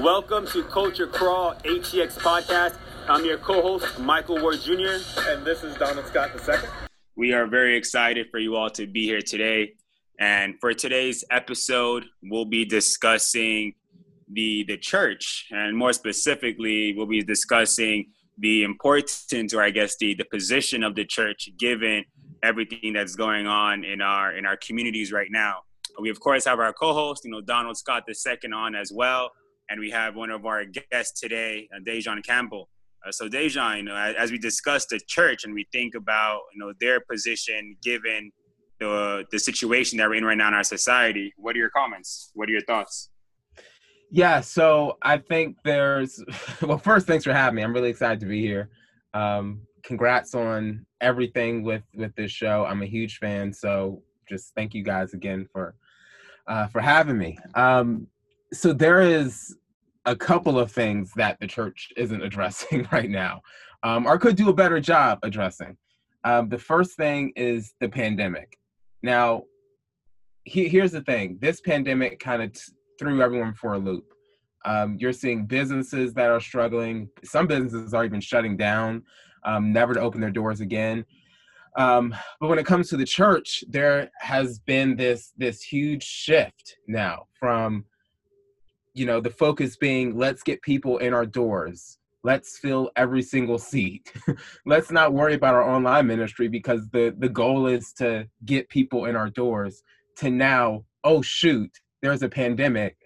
Welcome to Culture Crawl HCX podcast. I'm your co-host Michael Ward Jr. and this is Donald Scott II. We are very excited for you all to be here today. And for today's episode, we'll be discussing the the church, and more specifically, we'll be discussing the importance, or I guess the the position of the church, given everything that's going on in our in our communities right now. We of course have our co-host, you know, Donald Scott II on as well, and we have one of our guests today, uh, Dejan Campbell. Uh, so Dejan, you know, as, we discuss the church and we think about you know their position given the the situation that we're in right now in our society, what are your comments? What are your thoughts? Yeah, so I think there's well, first, thanks for having me. I'm really excited to be here. Um, congrats on everything with with this show. I'm a huge fan, so just thank you guys again for uh, for having me. Um, so there is a couple of things that the church isn't addressing right now, um, or could do a better job addressing. Um, the first thing is the pandemic. Now, he, here's the thing: this pandemic kind of t- threw everyone for a loop. Um, you're seeing businesses that are struggling. Some businesses are even shutting down, um, never to open their doors again. Um, but when it comes to the church, there has been this this huge shift now from, you know, the focus being let's get people in our doors, let's fill every single seat, let's not worry about our online ministry because the the goal is to get people in our doors. To now, oh shoot, there's a pandemic.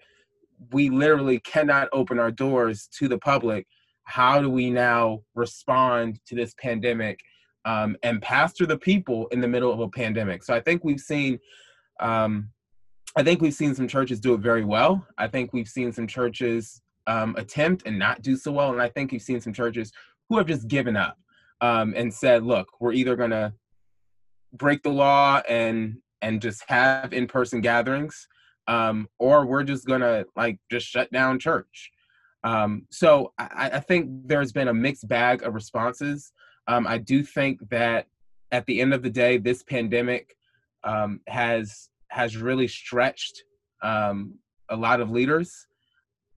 We literally cannot open our doors to the public. How do we now respond to this pandemic um, and pastor the people in the middle of a pandemic? So I think we've seen, um, I think we've seen some churches do it very well. I think we've seen some churches um, attempt and not do so well, and I think we've seen some churches who have just given up um, and said, "Look, we're either going to break the law and and just have in-person gatherings um, or we're just gonna like just shut down church. Um, so I, I, think there's been a mixed bag of responses. Um, I do think that at the end of the day, this pandemic um, has has really stretched um, a lot of leaders,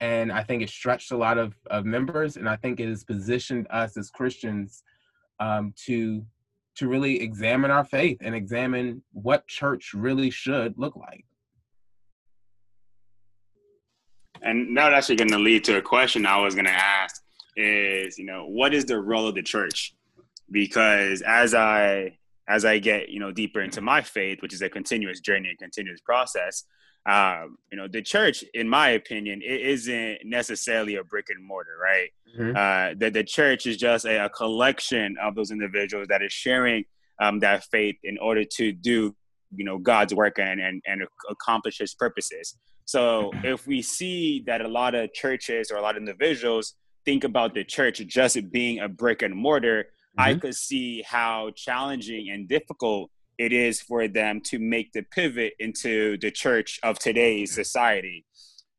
and I think it stretched a lot of, of members, and I think it has positioned us as Christians um, to to really examine our faith and examine what church really should look like. and that's actually going to lead to a question I was going to ask is, you know, what is the role of the church? Because as I as I get you know deeper into my faith, which is a continuous journey, a continuous process, um, you know, the church, in my opinion, it isn't necessarily a brick and mortar, right? Mm-hmm. Uh, the the church is just a, a, collection of those individuals that is sharing um, that faith in order to do you know God's work and and, and accomplish His purposes. So if we see that a lot of churches or a lot of individuals think about the church just being a brick and mortar, mm-hmm. I could see how challenging and difficult it is for them to make the pivot into the church of today's society.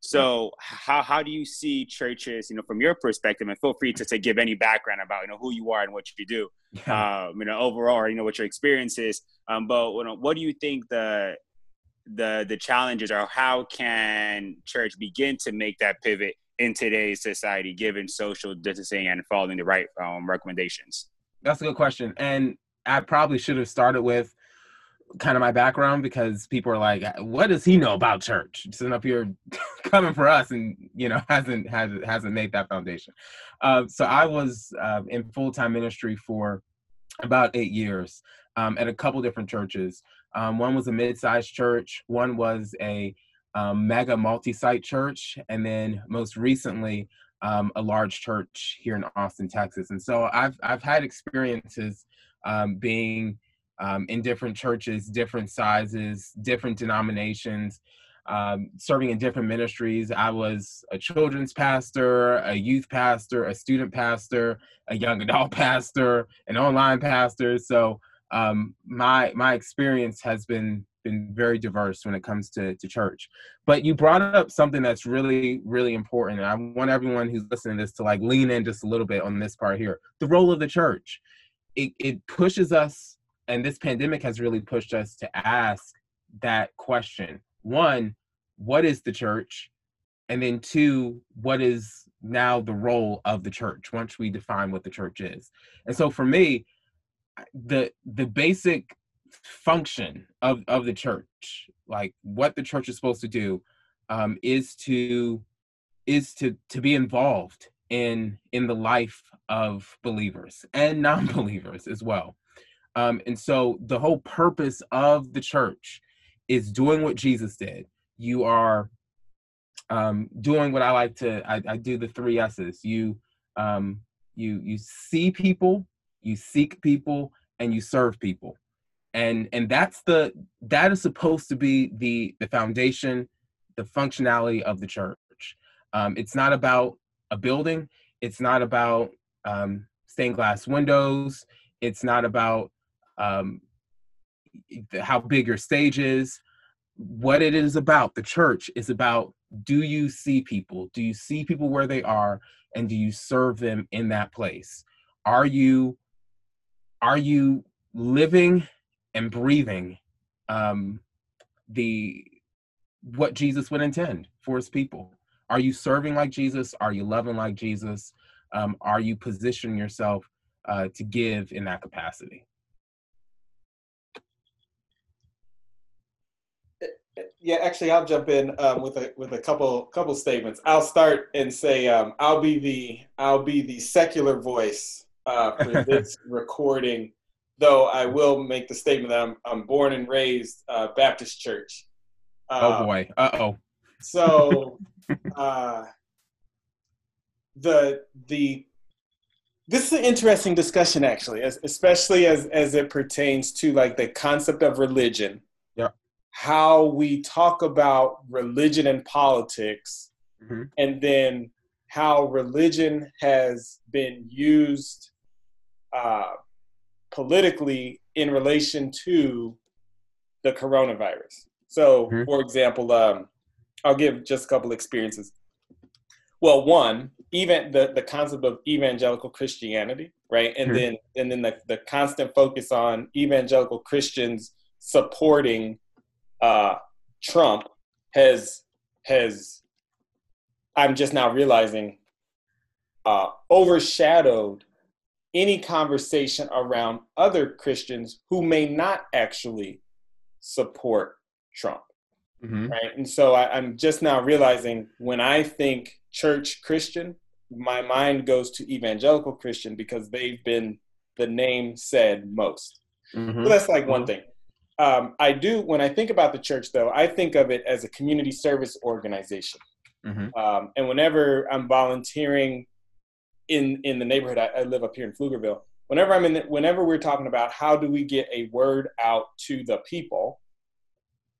So how how do you see churches, you know, from your perspective, and feel free to, to give any background about you know who you are and what you do, yeah. um, you know, overall, you know, what your experience is. Um, but you know, what do you think the the the challenges are how can church begin to make that pivot in today's society given social distancing and following the right um, recommendations that's a good question and i probably should have started with kind of my background because people are like what does he know about church? Sitting up here coming for us and you know hasn't hasn't hasn't made that foundation. Uh, so i was uh, in full-time ministry for about eight years um, at a couple different churches. Um, one was a mid-sized church, one was a um, mega multi-site church, and then most recently um, a large church here in Austin, Texas. And so I've I've had experiences um, being um, in different churches, different sizes, different denominations. Um, serving in different ministries. I was a children's pastor, a youth pastor, a student pastor, a young adult pastor, an online pastor. So um, my my experience has been been very diverse when it comes to, to church. But you brought up something that's really, really important. And I want everyone who's listening to this to like lean in just a little bit on this part here. The role of the church. It it pushes us, and this pandemic has really pushed us to ask that question. One, what is the church? and then two, what is now the role of the church once we define what the church is. And so for me, the the basic function of of the church, like what the church is supposed to do, um, is to is to to be involved in in the life of believers and non-believers as well. Um, and so the whole purpose of the church is doing what Jesus did. You are um, doing what I like to. I, I do the three S's. You um, you you see people, you seek people, and you serve people, and and that's the that is supposed to be the the foundation, the functionality of the church. Um, it's not about a building. It's not about um, stained glass windows. It's not about um, how big your stage is. What it is about, the church is about do you see people? Do you see people where they are and do you serve them in that place? Are you are you living and breathing um the what Jesus would intend for his people? Are you serving like Jesus? Are you loving like Jesus? Um, are you positioning yourself uh, to give in that capacity? yeah, actually, I'll jump in um, with a with a couple couple statements. I'll start and say um, I'll be the I'll be the secular voice uh, for this recording, though I will make the statement that I'm I'm born and raised uh, Baptist church. oh um, boy! Uh oh. So, uh, the the this is an interesting discussion actually, as, especially as as it pertains to like the concept of religion Yeah. how we talk about religion and politics, mm-hmm. and then how religion has been used uh, politically in relation to the coronavirus. So, mm-hmm. for example, um, I'll give just a couple experiences. Well, one, even the, the concept of evangelical Christianity, right? And mm-hmm. then and then the, the constant focus on evangelical Christians supporting uh, Trump has has I'm just now realizing uh, overshadowed any conversation around other Christians who may not actually support Trump. Mm-hmm. Right. And so I, I'm just now realizing when I think church Christian, my mind goes to evangelical Christian because they've been the name said most. Mm-hmm. So that's like one mm-hmm. thing. Um, I do when I think about the church, though, I think of it as a community service organization. Mm-hmm. Um, and whenever I'm volunteering in in the neighborhood, I, I, live up here in Pflugerville. Whenever I'm in, the, whenever we're talking about how do we get a word out to the people,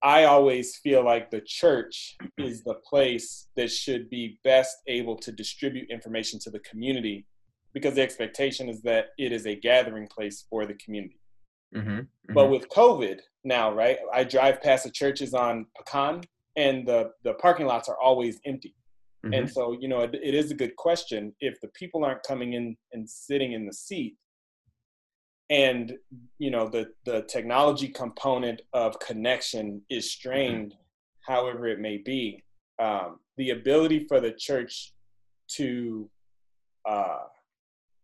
I always feel like the church is the place that should be best able to distribute information to the community because the expectation is that it is a gathering place for the community. Mm-hmm, mm-hmm. But with COVID now, right? I drive past the churches on Pecan, and the the parking lots are always empty. Mm-hmm. And so, you know, it, it is a good question if the people aren't coming in and sitting in the seat, and you know the the technology component of connection is mm-hmm. strained, however it may be. Um, the ability for the church to uh,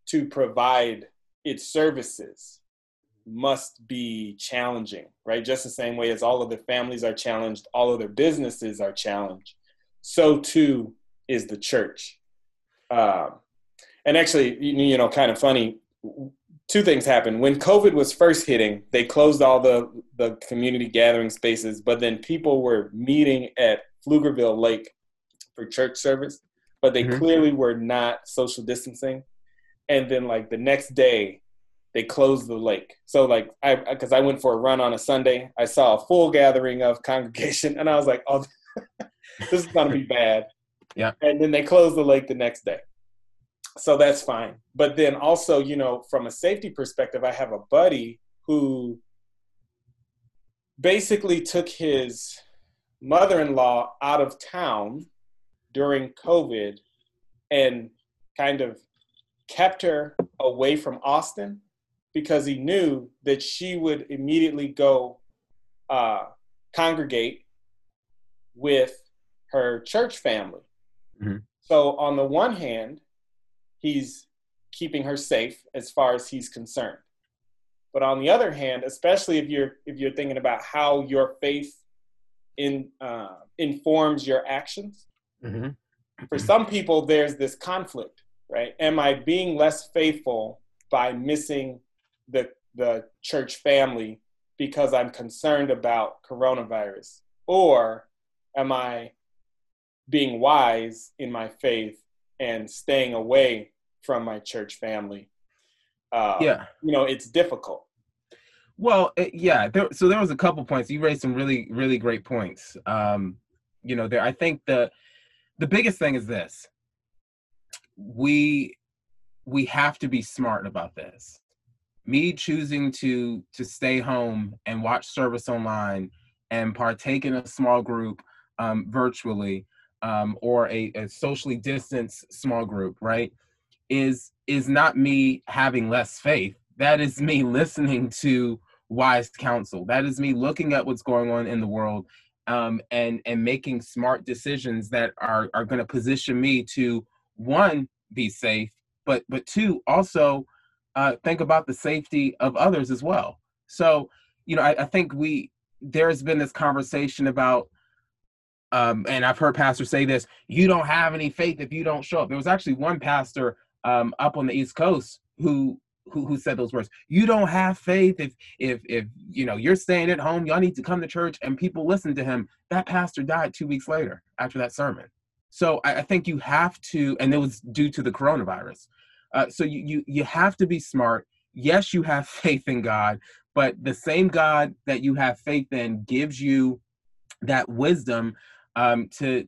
to provide its services must be challenging, right? Just the same way as all of their families are challenged, all of their businesses are challenged. So too is the church. Um, and actually, you know, kind of funny, two things happened. When COVID was first hitting, they closed all the, the community gathering spaces, but then people were meeting at Pflugerville Lake for church service, but they mm-hmm. clearly were not social distancing. And then, like, the next day, they closed the lake. So like I because I went for a run on a Sunday, I saw a full gathering of congregation, and I was like, oh, this is gonna be bad. Yeah. And then they closed the lake the next day. So that's fine. But then also, you know, from a safety perspective, I have a buddy who basically took his mother-in-law out of town during COVID and kind of kept her away from Austin because he knew that she would immediately go uh, congregate with her church family. Mm-hmm. So on the one hand, he's keeping her safe as far as he's concerned. But on the other hand, especially if you're if you're thinking about how your faith in uh, informs your actions, mm-hmm. for some people there's this conflict, right? Am I being less faithful by missing the the church family because I'm concerned about coronavirus, or am I being wise in my faith and staying away from my church family. Uh, yeah, you know, it's difficult. Well, it, yeah. There, so there was a couple points. You raised some really, really great points. Um, you know, there. I think the the biggest thing is this: we we have to be smart about this. Me choosing to to stay home and watch service online and partake in a small group um, virtually um, or a, a socially distanced small group, right? Is is not me having less faith. That is me listening to wise counsel. That is me looking at what's going on in the world um, and and making smart decisions that are are going to position me to one be safe, but but two also uh, think about the safety of others as well. So you know, I, I think we there's been this conversation about um, and I've heard pastors say this: you don't have any faith if you don't show up. There was actually one pastor um, up on the East Coast who, who who said those words. You don't have faith if if if you know you're staying at home. Y'all need to come to church, and people listen to him. That pastor died two weeks later after that sermon. So I, I think you have to, and it was due to the coronavirus. Uh, so you you you have to be smart. Yes, you have faith in God, but the same God that you have faith in gives you that wisdom um, to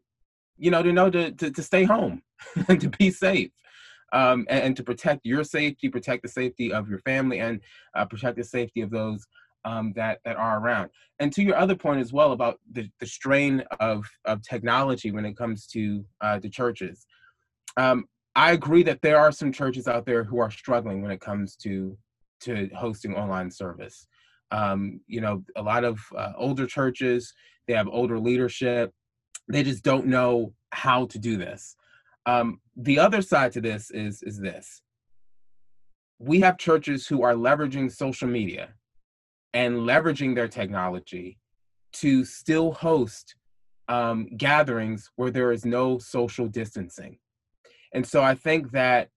you know to know to, to, to stay home and to be safe um, and, and, to protect your safety protect the safety of your family and uh, protect the safety of those um, that that are around. And to your other point as well about the, the strain of of technology when it comes to uh, the churches. Um, i agree that there are some churches out there who are struggling when it comes to to hosting online service. Um, you know a lot of uh, older churches they have older leadership they just don't know how to do this. Um, the other side to this is is this: we have churches who are leveraging social media and leveraging their technology to still host um, gatherings where there is no social distancing. And so I think that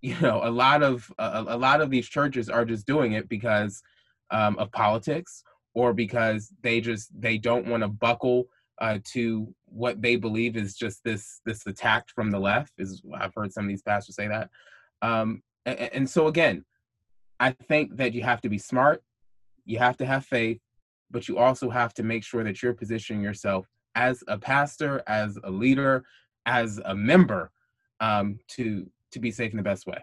you know a lot of a, a lot of these churches are just doing it because um, of politics or because they just they don't want to buckle uh, to what they believe is just this this attack from the left. Is I've heard some of these pastors say that, um, and, and so again, I think that you have to be smart, you have to have faith, but you also have to make sure that you're positioning yourself as a pastor, as a leader, as a member, um, to to be safe in the best way.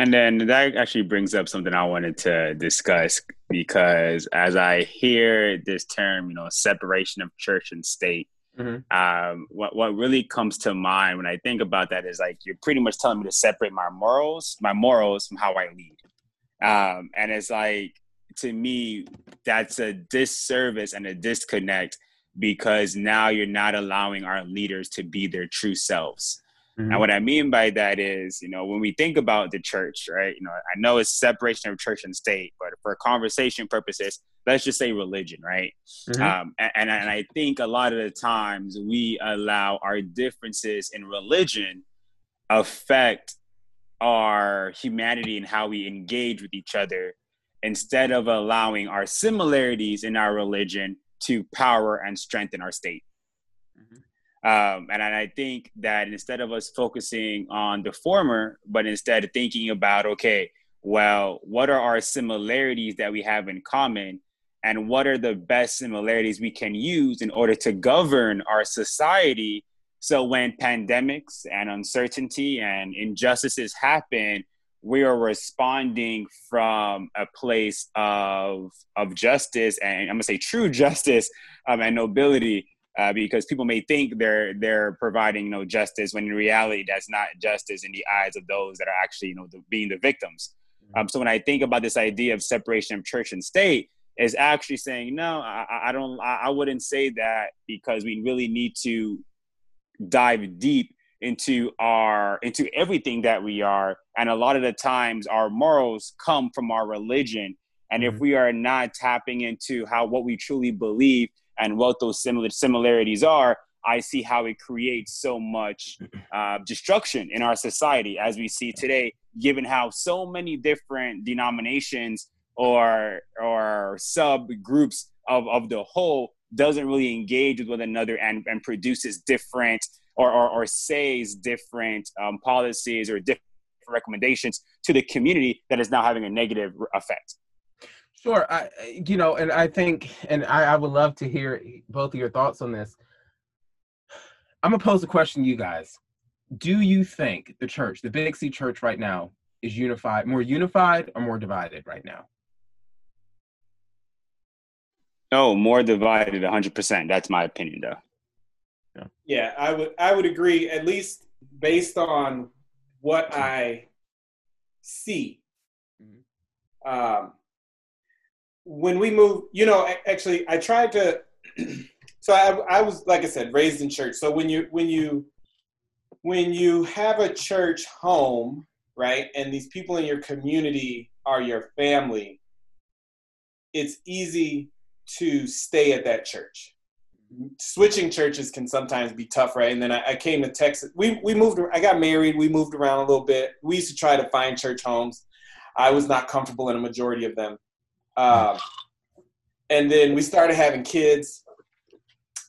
And then that actually brings up something I wanted to discuss because as I hear this term, you know, separation of church and state, mm-hmm. um, what what really comes to mind when I think about that is like you're pretty much telling me to separate my morals, my morals from how I lead. Um, and it's like to me, that's a disservice and a disconnect because now you're not allowing our leaders to be their true selves. Mm-hmm. And what I mean by that is, you know, when we think about the church, right? You know, I know it's separation of church and state, but for conversation purposes, let's just say religion, right? Mm-hmm. Um, and, and, and I think a lot of the times we allow our differences in religion affect our humanity and how we engage with each other instead of allowing our similarities in our religion to power and strengthen our state. Um, and I think that instead of us focusing on the former, but instead thinking about, okay, well, what are our similarities that we have in common? And what are the best similarities we can use in order to govern our society? So when pandemics and uncertainty and injustices happen, we are responding from a place of of justice and I'm gonna say true justice um, and nobility uh, because people may think they're they're providing you know justice when in reality that's not justice in the eyes of those that are actually you know the, being the victims. Mm-hmm. Um, so when I think about this idea of separation of church and state, is actually saying no, I, I don't, I, I wouldn't say that because we really need to dive deep into our into everything that we are and a lot of the times our morals come from our religion and mm-hmm. if we are not tapping into how what we truly believe and what those similar similarities are i see how it creates so much uh, destruction in our society as we see today given how so many different denominations or or subgroups of, of the whole doesn't really engage with one another and, and produces different or, or, or says different um, policies or different recommendations to the community that is now having a negative effect. Sure, I, you know, and I think, and I, I would love to hear both of your thoughts on this. I'm gonna pose a question to you guys. Do you think the church, the Big C church right now, is unified, more unified or more divided right now? Oh, more divided 100%. That's my opinion, though. Yeah. yeah, I would I would agree at least based on what I see. Mm-hmm. Um, when we moved, you know, actually, I tried to. so I, I was, like I said, raised in church. So when you when you when you have a church home, right, and these people in your community are your family, it's easy to stay at that church. Switching churches can sometimes be tough, right? And then I, I, came to Texas. We we moved. I got married. We moved around a little bit. We used to try to find church homes. I was not comfortable in a majority of them. Um, and then we started having kids.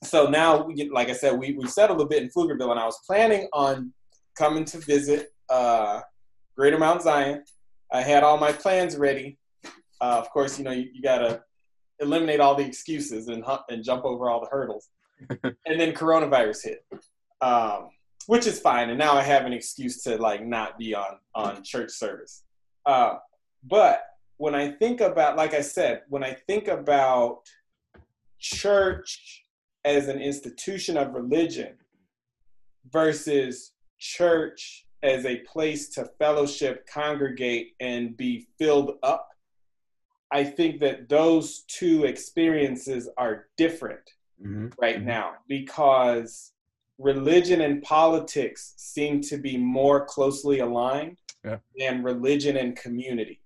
So now, we like I said, we we settled a bit in Pflugerville, and I was planning on coming to visit uh, Greater Mount Zion. I had all my plans ready. Uh, of course, you know you, you gotta eliminate all the excuses and and jump over all the hurdles. and then coronavirus hit, um, which is fine. And now I have an excuse to like not be on on church service. Uh, but when I think about, like I said, when I think about church as an institution of religion versus church as a place to fellowship, congregate, and be filled up I think that those two experiences are different mm-hmm. right mm-hmm. now because religion and politics seem to be more closely aligned yeah. than religion and community.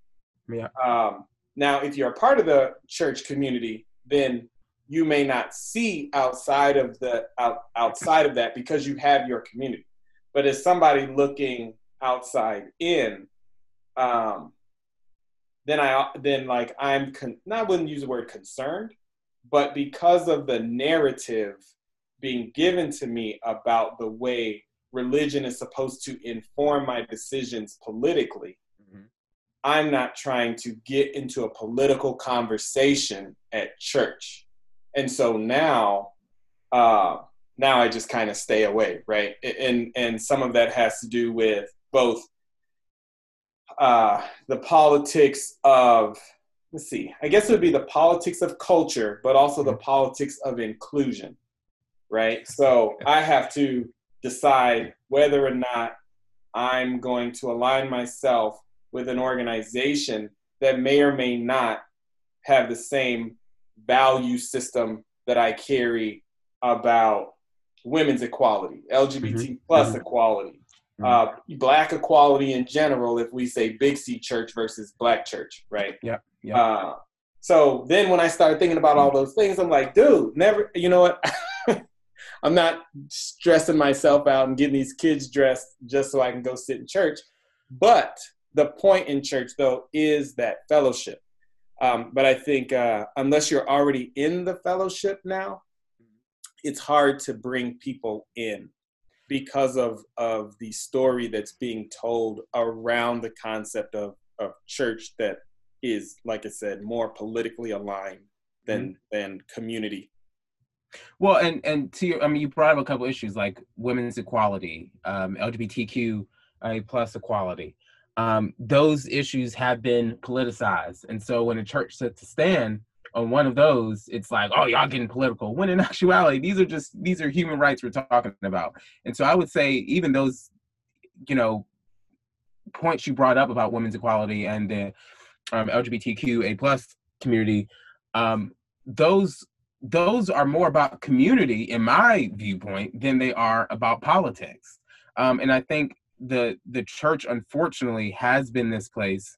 Yeah. Um, now, if you're a part of the church community, then you may not see outside of the out, outside of that because you have your community. But as somebody looking outside in, um, then I then like I'm con- not I wouldn't use the word concerned, but because of the narrative being given to me about the way religion is supposed to inform my decisions politically. I'm not trying to get into a political conversation at church, and so now, uh, now I just kind of stay away, right? And and some of that has to do with both uh, the politics of let's see i guess it would be the politics of culture but also the politics of inclusion right? So i have to decide whether or not i'm going to align myself with an organization that may or may not have the same value system that i carry about women's equality lgbt mm-hmm. plus mm-hmm. equality uh, black equality in general if we say big C church versus black church, right? Yeah. yeah. Uh, so then when I started thinking about all those things, I'm like, dude, never, you know what? I'm not stressing myself out and getting these kids dressed just so I can go sit in church. But the point in church, though, is that fellowship. Um, but I think uh, unless you're already in the fellowship now, it's hard to bring people in because of of the story that's being told around the concept of of church that is like i said more politically aligned than mm-hmm. than community well and and to your, i mean you brought up a couple issues like women's equality um, lgbtq plus equality um, those issues have been politicized and so when a church sets a stand on one of those, it's like, oh, y'all getting political. When in actuality, these are just these are human rights we're talking about. And so I would say even those, you know, points you brought up about women's equality and the um, LGBTQ a plus community, um, those those are more about community, in my viewpoint, than they are about politics. Um, and I think the the church, unfortunately, has been this place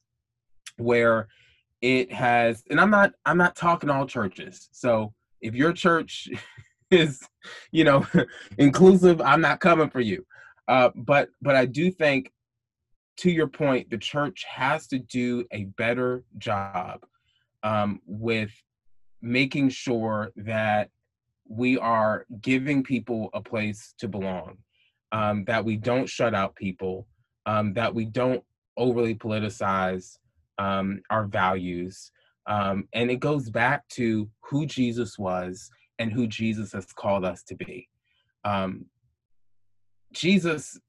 where it has. And I'm not I'm not talking all churches. So if your church is, you know, inclusive, I'm not coming for you. Uh, but but I do think, to your point, the church has to do a better job um, with making sure that we are giving people a place to belong, um, that we don't shut out people, um, that we don't overly politicize um, our values. Um, and it goes back to who Jesus was and who Jesus has called us to be. Um, Jesus,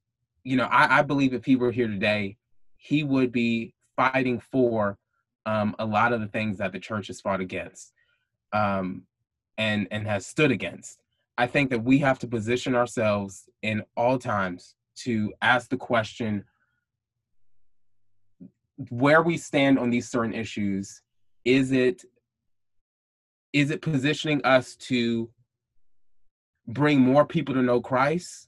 you know, I, I, believe if he were here today, he would be fighting for um, a lot of the things that the church has fought against and and has stood against. I think that we have to position ourselves in all times to ask the question where we stand on these certain issues is it is it positioning us to bring more people to know christ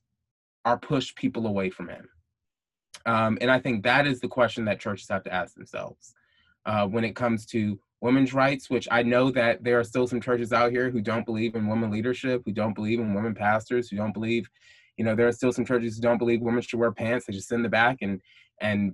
or push people away from him? Um, and i think that is the question that churches have to ask themselves uh, when it comes to women's rights, which I know that there are still some churches out here who don't believe in women leadership, who don't believe in women pastors, who don't believe, you know, there are still some churches who don't believe women should wear pants. They just sit in the back and and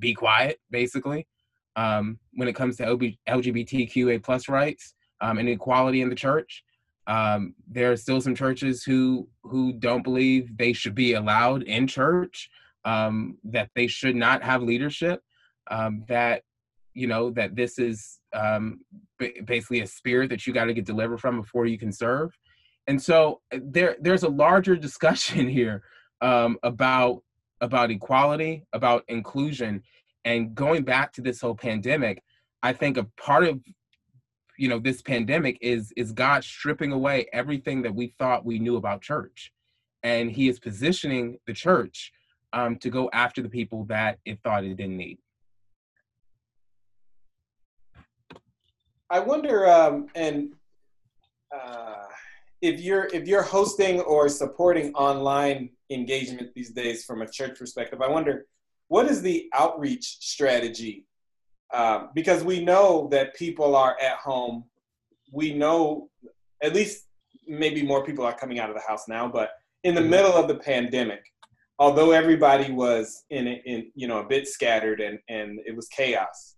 be quiet, basically. Um, when it comes to LGBTQA plus rights um, and equality in the church, um, there are still some churches who who don't believe they should be allowed in church, um, that they should not have leadership, um, that you know that this is um, basically a spirit that you got to get delivered from before you can serve. And so uh, there there's a larger discussion here um, about about equality about inclusion. And going back to this whole pandemic i think a part of you know this pandemic is is god stripping away everything that we thought we knew about church. And he is positioning the church um, to go after the people that it thought it didn't need I wonder, um, and uh, if you're if you're hosting or supporting online engagement these days from a church perspective, I wonder what is the outreach strategy? Um, because we know that people are at home. We know at least maybe more people are coming out of the house now, but in the middle of the pandemic, although everybody was in in you know a bit scattered and and it was chaos,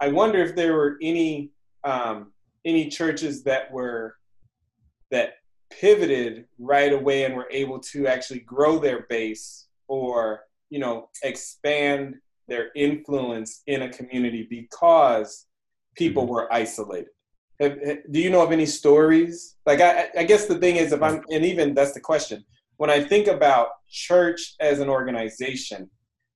I wonder if there were any um, any churches that were that pivoted right away and were able to actually grow their base or you know expand their influence in a community because people mm-hmm. were isolated. Do you know of any stories? Like I, I guess the thing is if i'm and even that's the question. When i think about church as an organization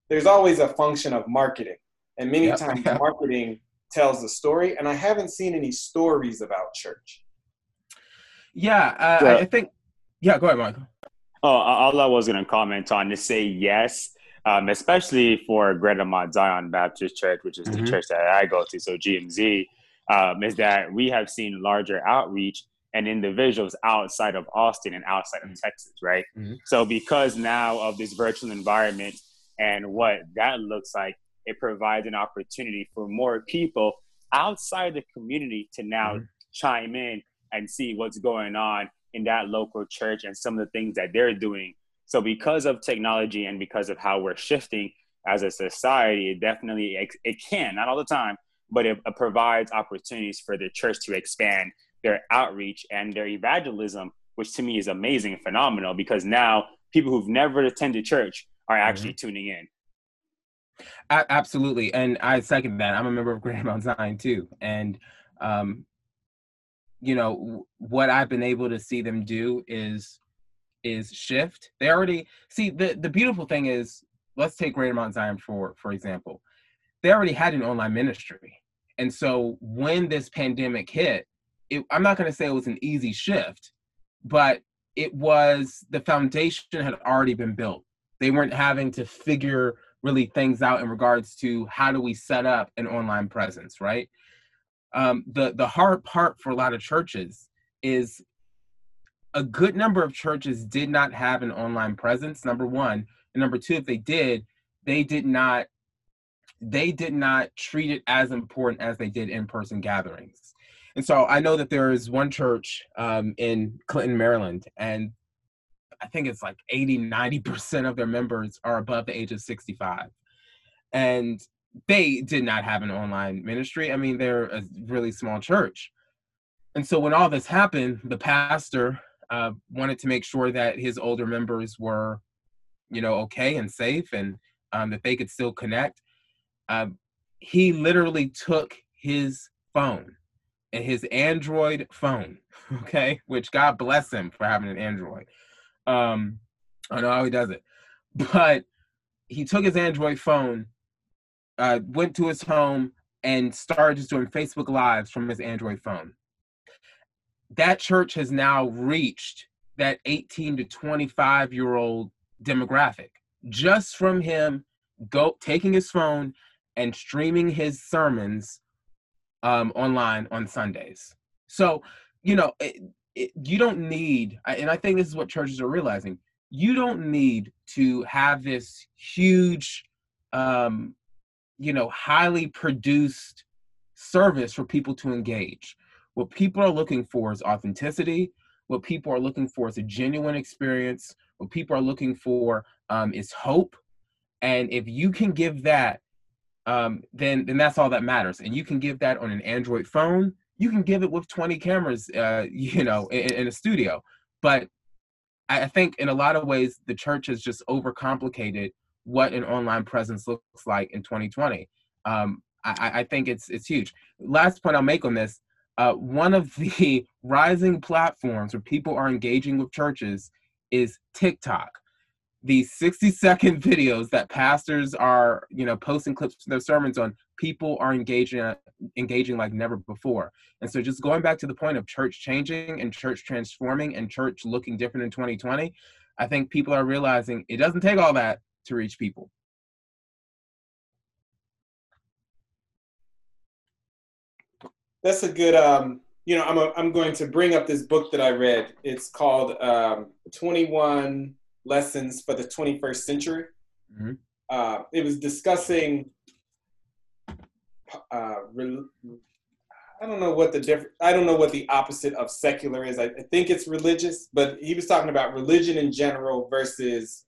there's always a function of marketing. And many yep. times marketing tells the story, and I haven't seen any stories about church. Yeah, uh, I think. Yeah, go ahead, Michael. Oh, all I was going to comment on to say yes, um, especially for Greater Mount Zion Baptist Church, which is mm-hmm. the church that I go to, so GMZ, um, is that we have seen larger outreach and individuals outside of Austin and outside of Texas, right? Mm-hmm. So because now of this virtual environment and what that looks like, it provides an opportunity for more people outside the community to now mm-hmm. chime in and see what's going on in that local church and some of the things that they're doing. So, because of technology and because of how we're shifting as a society, it definitely it can not all the time, but it, it provides opportunities for the church to expand their outreach and their evangelism, which to me is amazing and phenomenal because now people who've never attended church are actually mm-hmm. tuning in. A- absolutely, and I second that. I'm a member of Greater Mount Zion too, and um, you know w- what I've been able to see them do is is shift. They already see the the beautiful thing is let's take Greater Mount Zion for for example. They already had an online ministry, and so when this pandemic hit, it, I'm not going to say it was an easy shift, but it was the foundation had already been built. They weren't having to figure really things out in regards to how do we set up an online presence, right? Um, the the hard part for a lot of churches is a good number of churches did not have an online presence number one and number two if they did they did not they did not treat it as important as they did in-person gatherings and so i know that there is one church um, in clinton maryland and i think it's like 80 90% of their members are above the age of 65 and they did not have an online ministry i mean they're a really small church and so when all this happened the pastor uh, wanted to make sure that his older members were, you know, okay and safe and um, that they could still connect. Uh, he literally took his phone and his Android phone, okay, which God bless him for having an Android. Um, I don't know how he does it, but he took his Android phone, uh, went to his home, and started just doing Facebook Lives from his Android phone that church has now reached that 18 to 25 year old demographic just from him go taking his phone and streaming his sermons um, online on Sundays. So, you know, it, it, you don't need, and I think this is what churches are realizing. You don't need to have this huge, um, you know, highly produced service for people to engage. What people are looking for is authenticity. What people are looking for is a genuine experience. What people are looking for um, is hope. And if you can give that, um, then then that's all that matters. And you can give that on an Android phone. You can give it with 20 cameras, uh, you know, in, in a studio. But I think in a lot of ways, the church has just overcomplicated what an online presence looks like in 2020. Um, I, I, think it's it's huge. Last point I'll make on this: uh, one of the rising platforms where people are engaging with churches is TikTok. These 60 second videos that pastors are, you know, posting clips of their sermons on, people are engaging engaging like never before. And so just going back to the point of church changing and church transforming and church looking different in 2020, I think people are realizing it doesn't take all that to reach people. that's a good. Um, you know, I'm a, I'm going to bring up this book that I read. It's called um, 21 Lessons for the 21st Century. Mm-hmm. Uh, it was discussing. Uh, re- I don't know what the different. I don't know what the opposite of secular is. I, I think it's religious, but he was talking about religion in general versus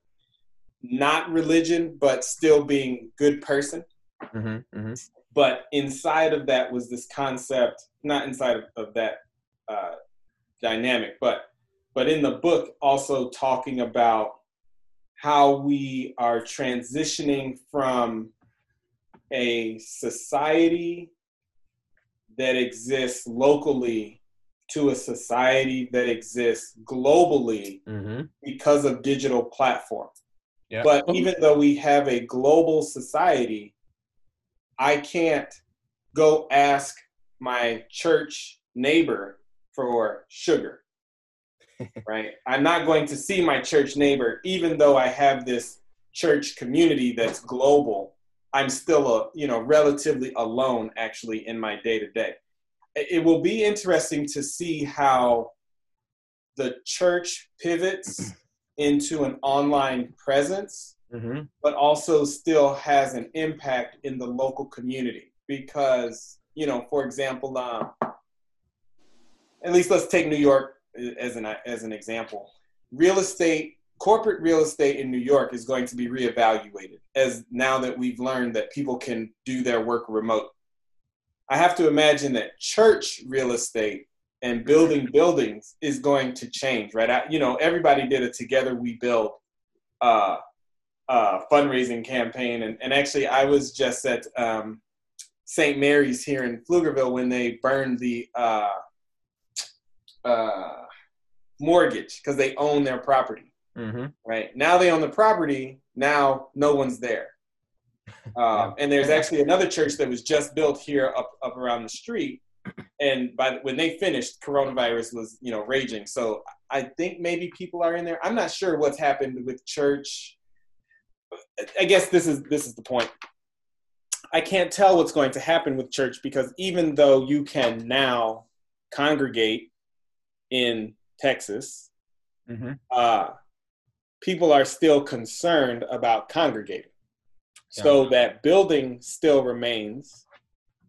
not religion, but still being good person. Mm-hmm, mm-hmm but inside of that was this concept not inside of, of that uh, dynamic but but in the book also talking about how we are transitioning from a society that exists locally to a society that exists globally mm-hmm. because of digital platforms. Yeah. But even though we have a global society, I can't go ask my church neighbor for sugar. right? I'm not going to see my church neighbor, even though I have this church community that's global. I'm still a, you know, relatively alone actually in my day to day. It will be interesting to see how the church pivots into an online presence mm-hmm. but also still has an impact in the local community because you know for example um, at least let's take new york as an as an example real estate corporate real estate in new york is going to be reevaluated as now that we've learned that people can do their work remote i have to imagine that church real estate and building buildings is going to change right I, you know everybody did a together we build uh, uh, fundraising campaign. And, and actually, I was just at um, St. Mary's here in Pflugerville when they burned the uh, uh, mortgage because they own their property. Mm-hmm. Right now, they own the property. Now, no one's there. Uh, and there's actually another church that was just built here up up around the street. And by when they finished, coronavirus was you know raging. So I think maybe people are in there. I'm not sure what's happened with church I guess this is this is the point. I can't tell what's going to happen with church because even though you can now congregate in Texas, mm-hmm. uh, people are still concerned about congregating. Yeah. So that building still remains.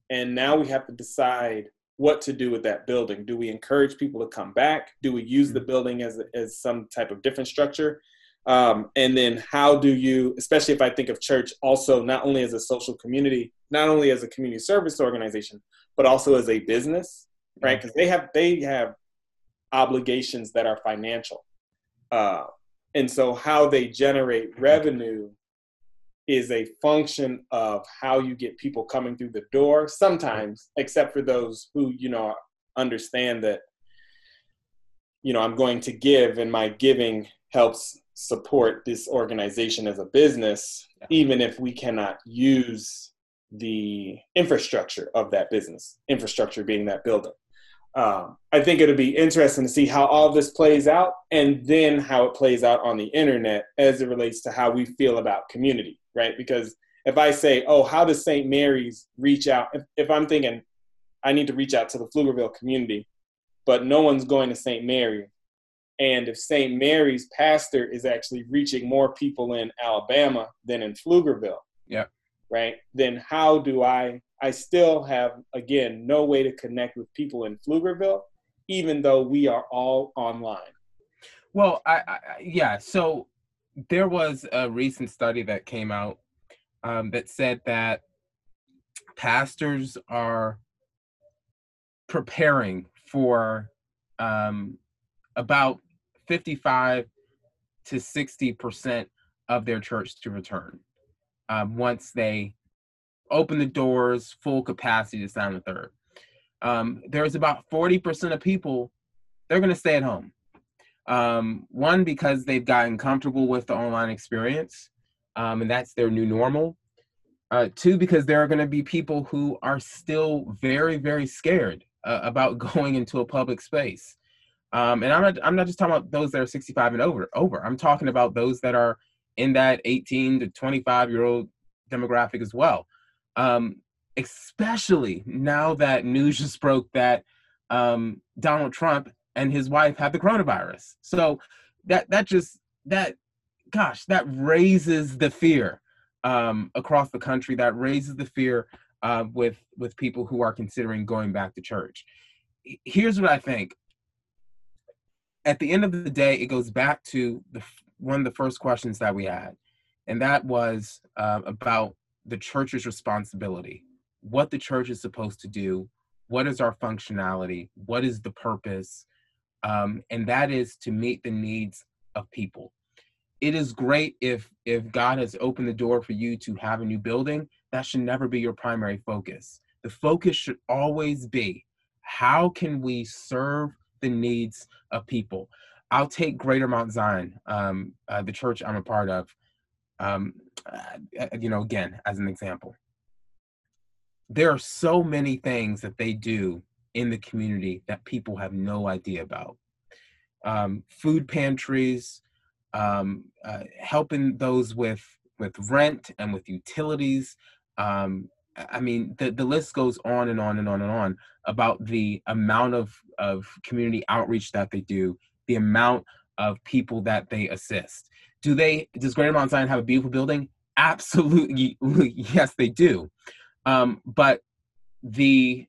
And now we have to decide what to do with that building. Do we encourage people to come back? Do we use the mm-hmm. building as, as some type of different structure? Um, and then how do you, especially if I think of church also not only as a social community, not only as a community service organization, but also as a business, right? Because they have they have obligations that are financial, uh, and so how they generate revenue is a function of how you get people coming through the door. Sometimes, except for those who you know understand that you know I'm going to give, and my giving helps support this organization as a business, even if we cannot use the infrastructure of that business, infrastructure being that building. Um, I think it'll be interesting to see how all this plays out and then how it plays out on the internet as it relates to how we feel about community, right? Because if I say, oh, how does St. Mary's reach out? If, if I'm thinking I need to reach out to the Pflugerville community, but no one's going to St. Mary, and if St. Mary's pastor is actually reaching more people in Alabama than in Pflugerville, yeah, right? Then how do I? I still have again no way to connect with people in Pflugerville, even though we are all online. Well, I, I yeah. So there was a recent study that came out um, that said that pastors are preparing for um, about 55 to 60% of their church to return um, once they open the doors full capacity to sound the third. Um, there's about 40% of people, they're going to stay at home. Um, one, because they've gotten comfortable with the online experience, um, and that's their new normal. Uh, two, because there are going to be people who are still very, very scared uh, about going into a public space. Um, and I'm not I'm not just talking about those that are 65 and over over. I'm talking about those that are in that 18 to 25 year old demographic as well. Um, especially now that news just broke that um, Donald Trump and his wife had the coronavirus. So that that just that gosh that raises the fear um, across the country. That raises the fear uh, with with people who are considering going back to church. Here's what I think at the end of the day, it goes back to the one of the first questions that we had, and that was uh, about the church's responsibility, what the church is supposed to do, what is our functionality, what is the purpose, um, and that is to meet the needs of people. It is great if if God has opened the door for you to have a new building. That should never be your primary focus. The focus should always be how can we serve the needs of people. I'll take Greater Mount Zion, um, uh, the church I'm a part of, um, uh, you know, again, as an example. There are so many things that they do in the community that people have no idea about. Um, food pantries, um, uh, helping those with with rent and with utilities, um, I mean, the, the list goes on and on and on and on about the amount of, of community outreach that they do, the amount of people that they assist. Do they, does Greater Mount Zion have a beautiful building? Absolutely, yes, they do. Um, but the,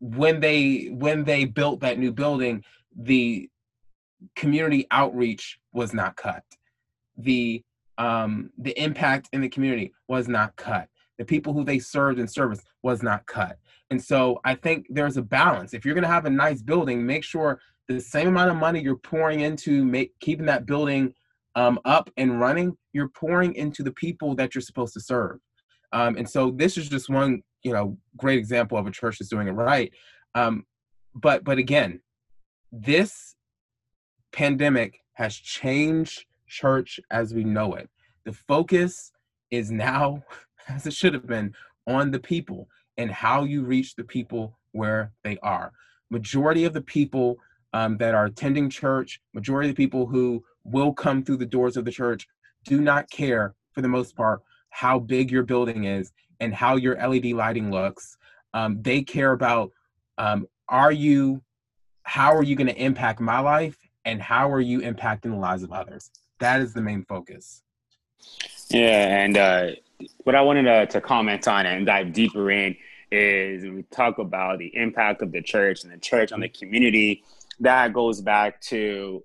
when they, when they built that new building, the community outreach was not cut. The, um, the impact in the community was not cut the people who they served in service was not cut. And so I think there's a balance. If you're going to have a nice building, make sure the same amount of money you're pouring into make, keeping that building um, up and running, you're pouring into the people that you're supposed to serve. Um, and so this is just one, you know, great example of a church that's doing it right. Um, but but again, this pandemic has changed church as we know it. The focus is now as it should have been, on the people and how you reach the people where they are. Majority of the people um, that are attending church, majority of the people who will come through the doors of the church do not care, for the most part, how big your building is and how your LED lighting looks. Um, they care about um, are you how are you going to impact my life and how are you impacting the lives of others? That is the main focus. Yeah, and uh, what I wanted to, to comment on and dive deeper in is we talk about the impact of the church and the church on the community. That goes back to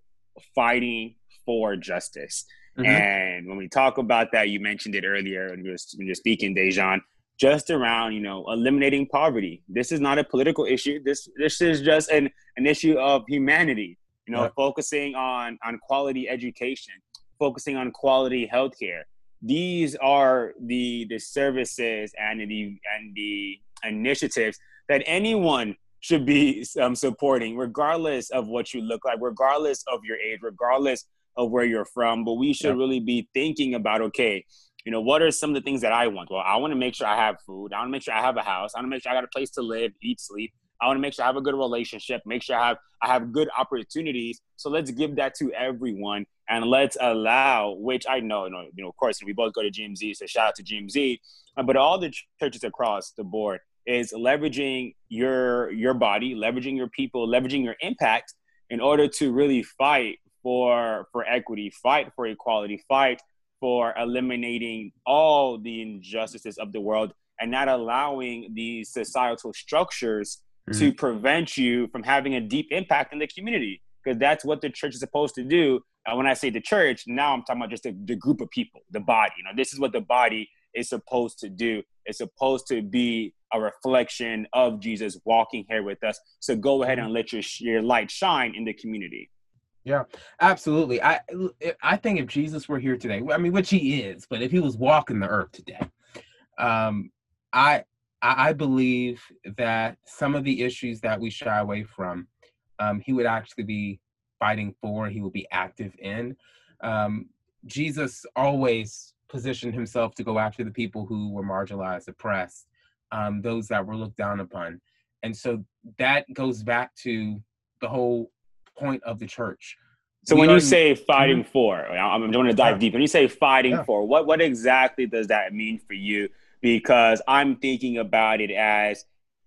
fighting for justice. Mm-hmm. And when we talk about that, you mentioned it earlier when you were, when you were speaking, Dejan, just around you know eliminating poverty. This is not a political issue. This this is just an an issue of humanity. You know, focusing on on quality education, focusing on quality healthcare. These are the the services and the and the initiatives that anyone should be um, supporting, regardless of what you look like, regardless of your age, regardless of where you're from. But we should really be thinking about okay, you know, what are some of the things that I want? Well, I want to make sure I have food. I want to make sure I have a house. I want to make sure I got a place to live, eat, sleep. I want to make sure I have a good relationship, make sure I have I have good opportunities. So let's give that to everyone and let's allow, which I know, you know, you know of course, we both go to GMZ, so shout out to GMZ, uh, but all the churches across the board is leveraging your your body, leveraging your people, leveraging your impact in order to really fight for for equity, fight for equality, fight for eliminating all the injustices of the world and not allowing these societal structures mm-hmm. to prevent you from having a deep impact in the community because that's what the church is supposed to do. And when I say the church, now I'm talking about just the, the group of people, the body. You know, this is what the body is supposed to do. It's supposed to be a reflection of Jesus walking here with us. So go ahead and let your your light shine in the community. Yeah, absolutely. I I think if Jesus were here today, I mean, which he is, but if he was walking the earth today, um, I I believe that some of the issues that we shy away from, um, he would actually be fighting for. He would be active in. Um, Jesus always positioned himself to go after the people who were marginalized, oppressed, um, those that were looked down upon, and so that goes back to the whole point of the church. So we when you say fighting mm-hmm. for, I'm going to dive yeah. deep. When you say fighting yeah. for, what what exactly does that mean for you? Because I'm thinking about it as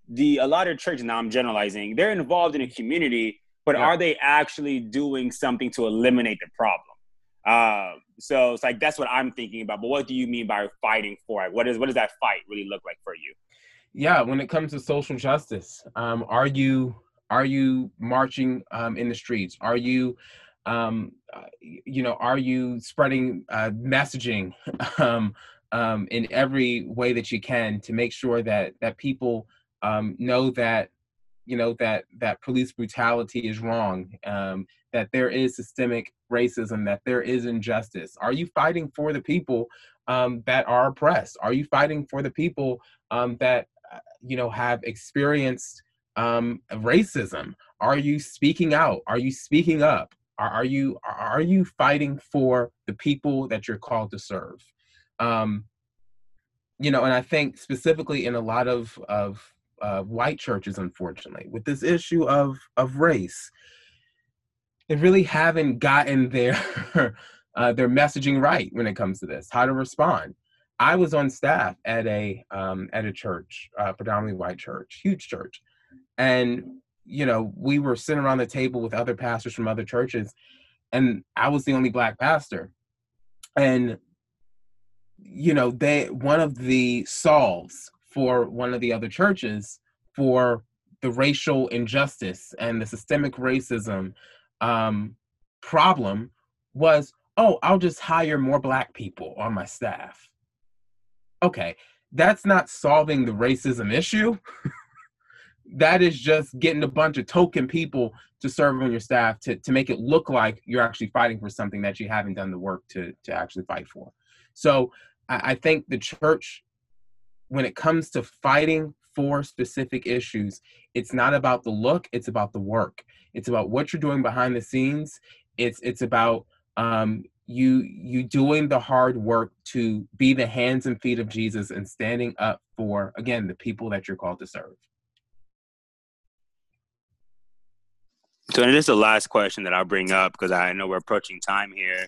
the a lot of churches. Now I'm generalizing. They're involved in a community, but yeah. are they actually doing something to eliminate the problem? Uh, so it's like that's what I'm thinking about. But what do you mean by fighting for it? What is what does that fight really look like for you? Yeah, when it comes to social justice, um, are you are you marching um, in the streets? Are you, um, uh, you know, are you spreading uh, messaging um, um, in every way that you can to make sure that that people um, know that you know that that police brutality is wrong, um, that there is systemic racism, that there is injustice? Are you fighting for the people um, that are oppressed? Are you fighting for the people um, that uh, you know have experienced um, racism? Are you speaking out? Are you speaking up? Are, are you are you fighting for the people that you're called to serve? Um, you know, and I think specifically in a lot of of uh, white churches, unfortunately, with this issue of of race, they really haven't gotten their uh, their messaging right when it comes to this. How to respond. I was on staff at a um, at a church, uh, predominantly white church, huge church, and you know we were sitting around the table with other pastors from other churches and i was the only black pastor. And you know they one of the solves for one of the other churches for the racial injustice and the systemic racism um, problem was oh i'll just hire more black people on my staff. Okay that's not solving the racism issue that is just getting a bunch of token people to serve on your staff to, to make it look like you're actually fighting for something that you haven't done the work to, to actually fight for. So I, I think the church, when it comes to fighting for specific issues, it's not about the look, it's about the work. It's about what you're doing behind the scenes. It's it's about um, you you doing the hard work to be the hands and feet of Jesus and standing up for again the people that you're called to serve. So this is the last question that I'll bring up because I know we're approaching time here.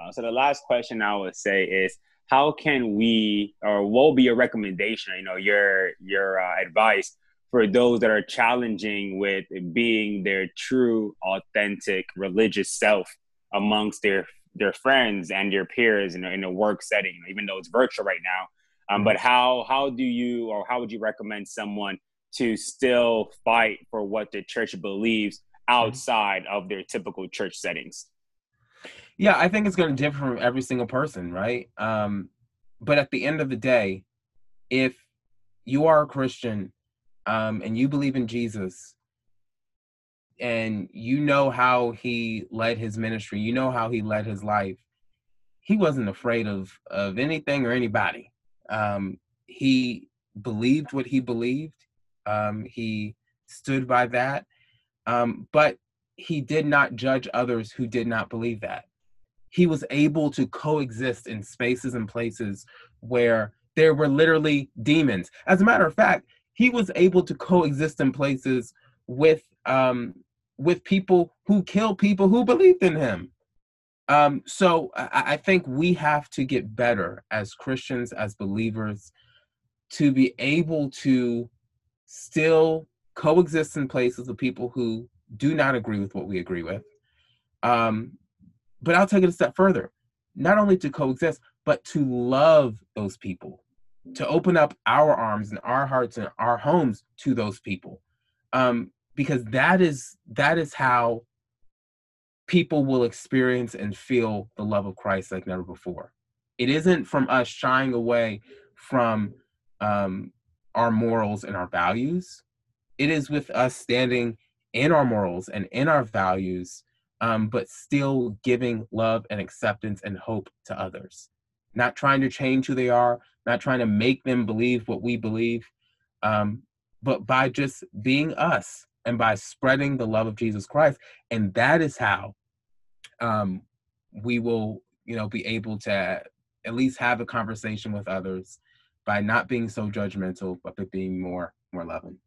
Uh, so the last question I would say is, how can we, or what will be your recommendation? You know, your your uh, advice for those that are challenging with being their true, authentic religious self amongst their their friends and their peers in a, in a work setting, even though it's virtual right now. Um, but how how do you or how would you recommend someone to still fight for what the church believes outside of their typical church settings? Yeah, I think it's going to differ from every single person, right? Um, but at the end of the day, if you are a Christian um, and you believe in Jesus and you know how he led his ministry, you know how he led his life, he wasn't afraid of of anything or anybody. Um, he believed what he believed. Um, he stood by that, um, but he did not judge others who did not believe that. He was able to coexist in spaces and places where there were literally demons. As a matter of fact, he was able to coexist in places with um, with people who kill people who believed in him. Um, so I, I think we have to get better as Christians, as believers, to be able to still coexist in places with people who do not agree with what we agree with. Um, but I'll take it a step further. Not only to coexist, but to love those people, to open up our arms and our hearts and our homes to those people. Um, because that is that is how people will experience and feel the love of Christ like never before. It isn't from us shying away from um, our morals and our values. It is with us standing in our morals and in our values, um, but still giving love and acceptance and hope to others. Not trying to change who they are, not trying to make them believe what we believe, um, but by just being us and by spreading the love of Jesus Christ. And that is how um, we will, you know, be able to at least have a conversation with others by not being so judgmental, but by being more more loving.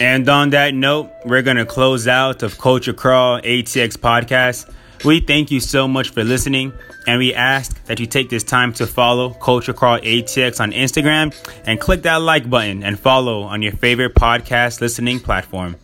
And on that note, we're gonna close out of Culture Crawl ATX podcast. We thank you so much for listening, and we ask that you take this time to follow Culture Crawl ATX on Instagram and click that like button and follow on your favorite podcast listening platform.